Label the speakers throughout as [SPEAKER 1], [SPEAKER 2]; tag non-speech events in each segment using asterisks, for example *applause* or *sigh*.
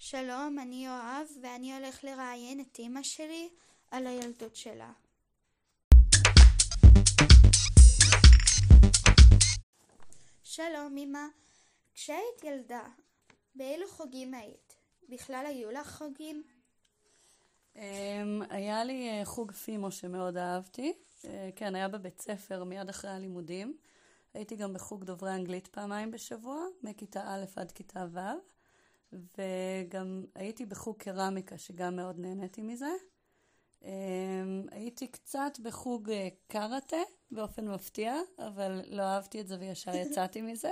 [SPEAKER 1] שלום, אני יואב, ואני הולך לראיין את אמא שלי על הילדות שלה. שלום, אמא. כשהיית ילדה, באילו חוגים היית? בכלל היו לך חוגים?
[SPEAKER 2] אמ, היה לי אה, חוג פימו שמאוד אהבתי. אה, כן, היה בבית ספר מיד אחרי הלימודים. הייתי גם בחוג דוברי אנגלית פעמיים בשבוע, מכיתה א' עד כיתה ו', וגם הייתי בחוג קרמיקה, שגם מאוד נהניתי מזה. אמ, הייתי קצת בחוג אה, קראטה, באופן מפתיע, אבל לא אהבתי את זה וישר *laughs* יצאתי מזה.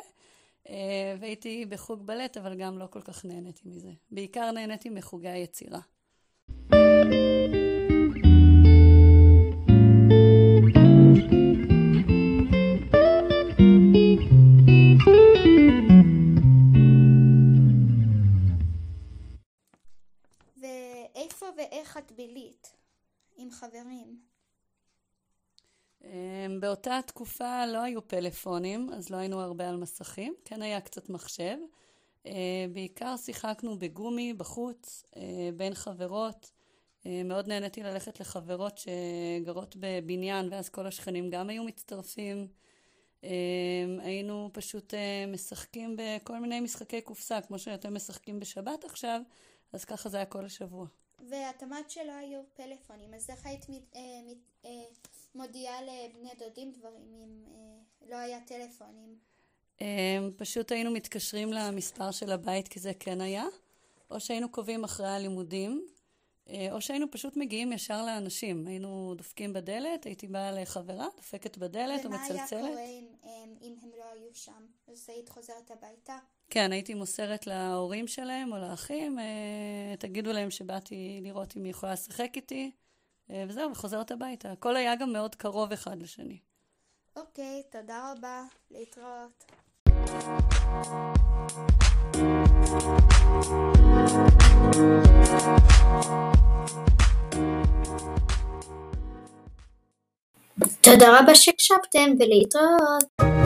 [SPEAKER 2] והייתי בחוג בלט, אבל גם לא כל כך נהניתי מזה. בעיקר נהניתי מחוגי היצירה.
[SPEAKER 1] ואיפה ואיך את בילית? עם חברים?
[SPEAKER 2] אמ, באותה תקופה לא היו פלאפונים, אז לא היינו הרבה על מסכים. כן היה קצת מחשב. אה, בעיקר שיחקנו בגומי, בחוץ, אה, בין חברות. אה, מאוד נהניתי ללכת לחברות שגרות בבניין, ואז כל השכנים גם היו מצטרפים. היינו פשוט משחקים בכל מיני משחקי קופסה, כמו שאתם משחקים בשבת עכשיו, אז ככה זה היה כל השבוע.
[SPEAKER 1] ואת אמרת שלא היו פלאפונים, אז איך היית מת, אה, אה, מודיעה לבני דודים דברים אם אה, לא היה טלפונים?
[SPEAKER 2] אמ, פשוט היינו מתקשרים למספר של הבית כי זה כן היה, או שהיינו קובעים אחרי הלימודים, או שהיינו פשוט מגיעים ישר לאנשים. היינו דופקים בדלת, הייתי באה לחברה, דופקת בדלת או מצלצלת.
[SPEAKER 1] ומה היה קורה אם, אם הם לא היו שם? אז היית חוזרת הביתה?
[SPEAKER 2] כן, הייתי מוסרת להורים שלהם או לאחים, אה, תגידו להם שבאתי לראות אם היא יכולה לשחק איתי, אה, וזהו, וחוזרת הביתה. הכל היה גם מאוד קרוב אחד לשני.
[SPEAKER 1] אוקיי, תודה רבה, להתראות. תודה רבה שהקשבתם ולהתראות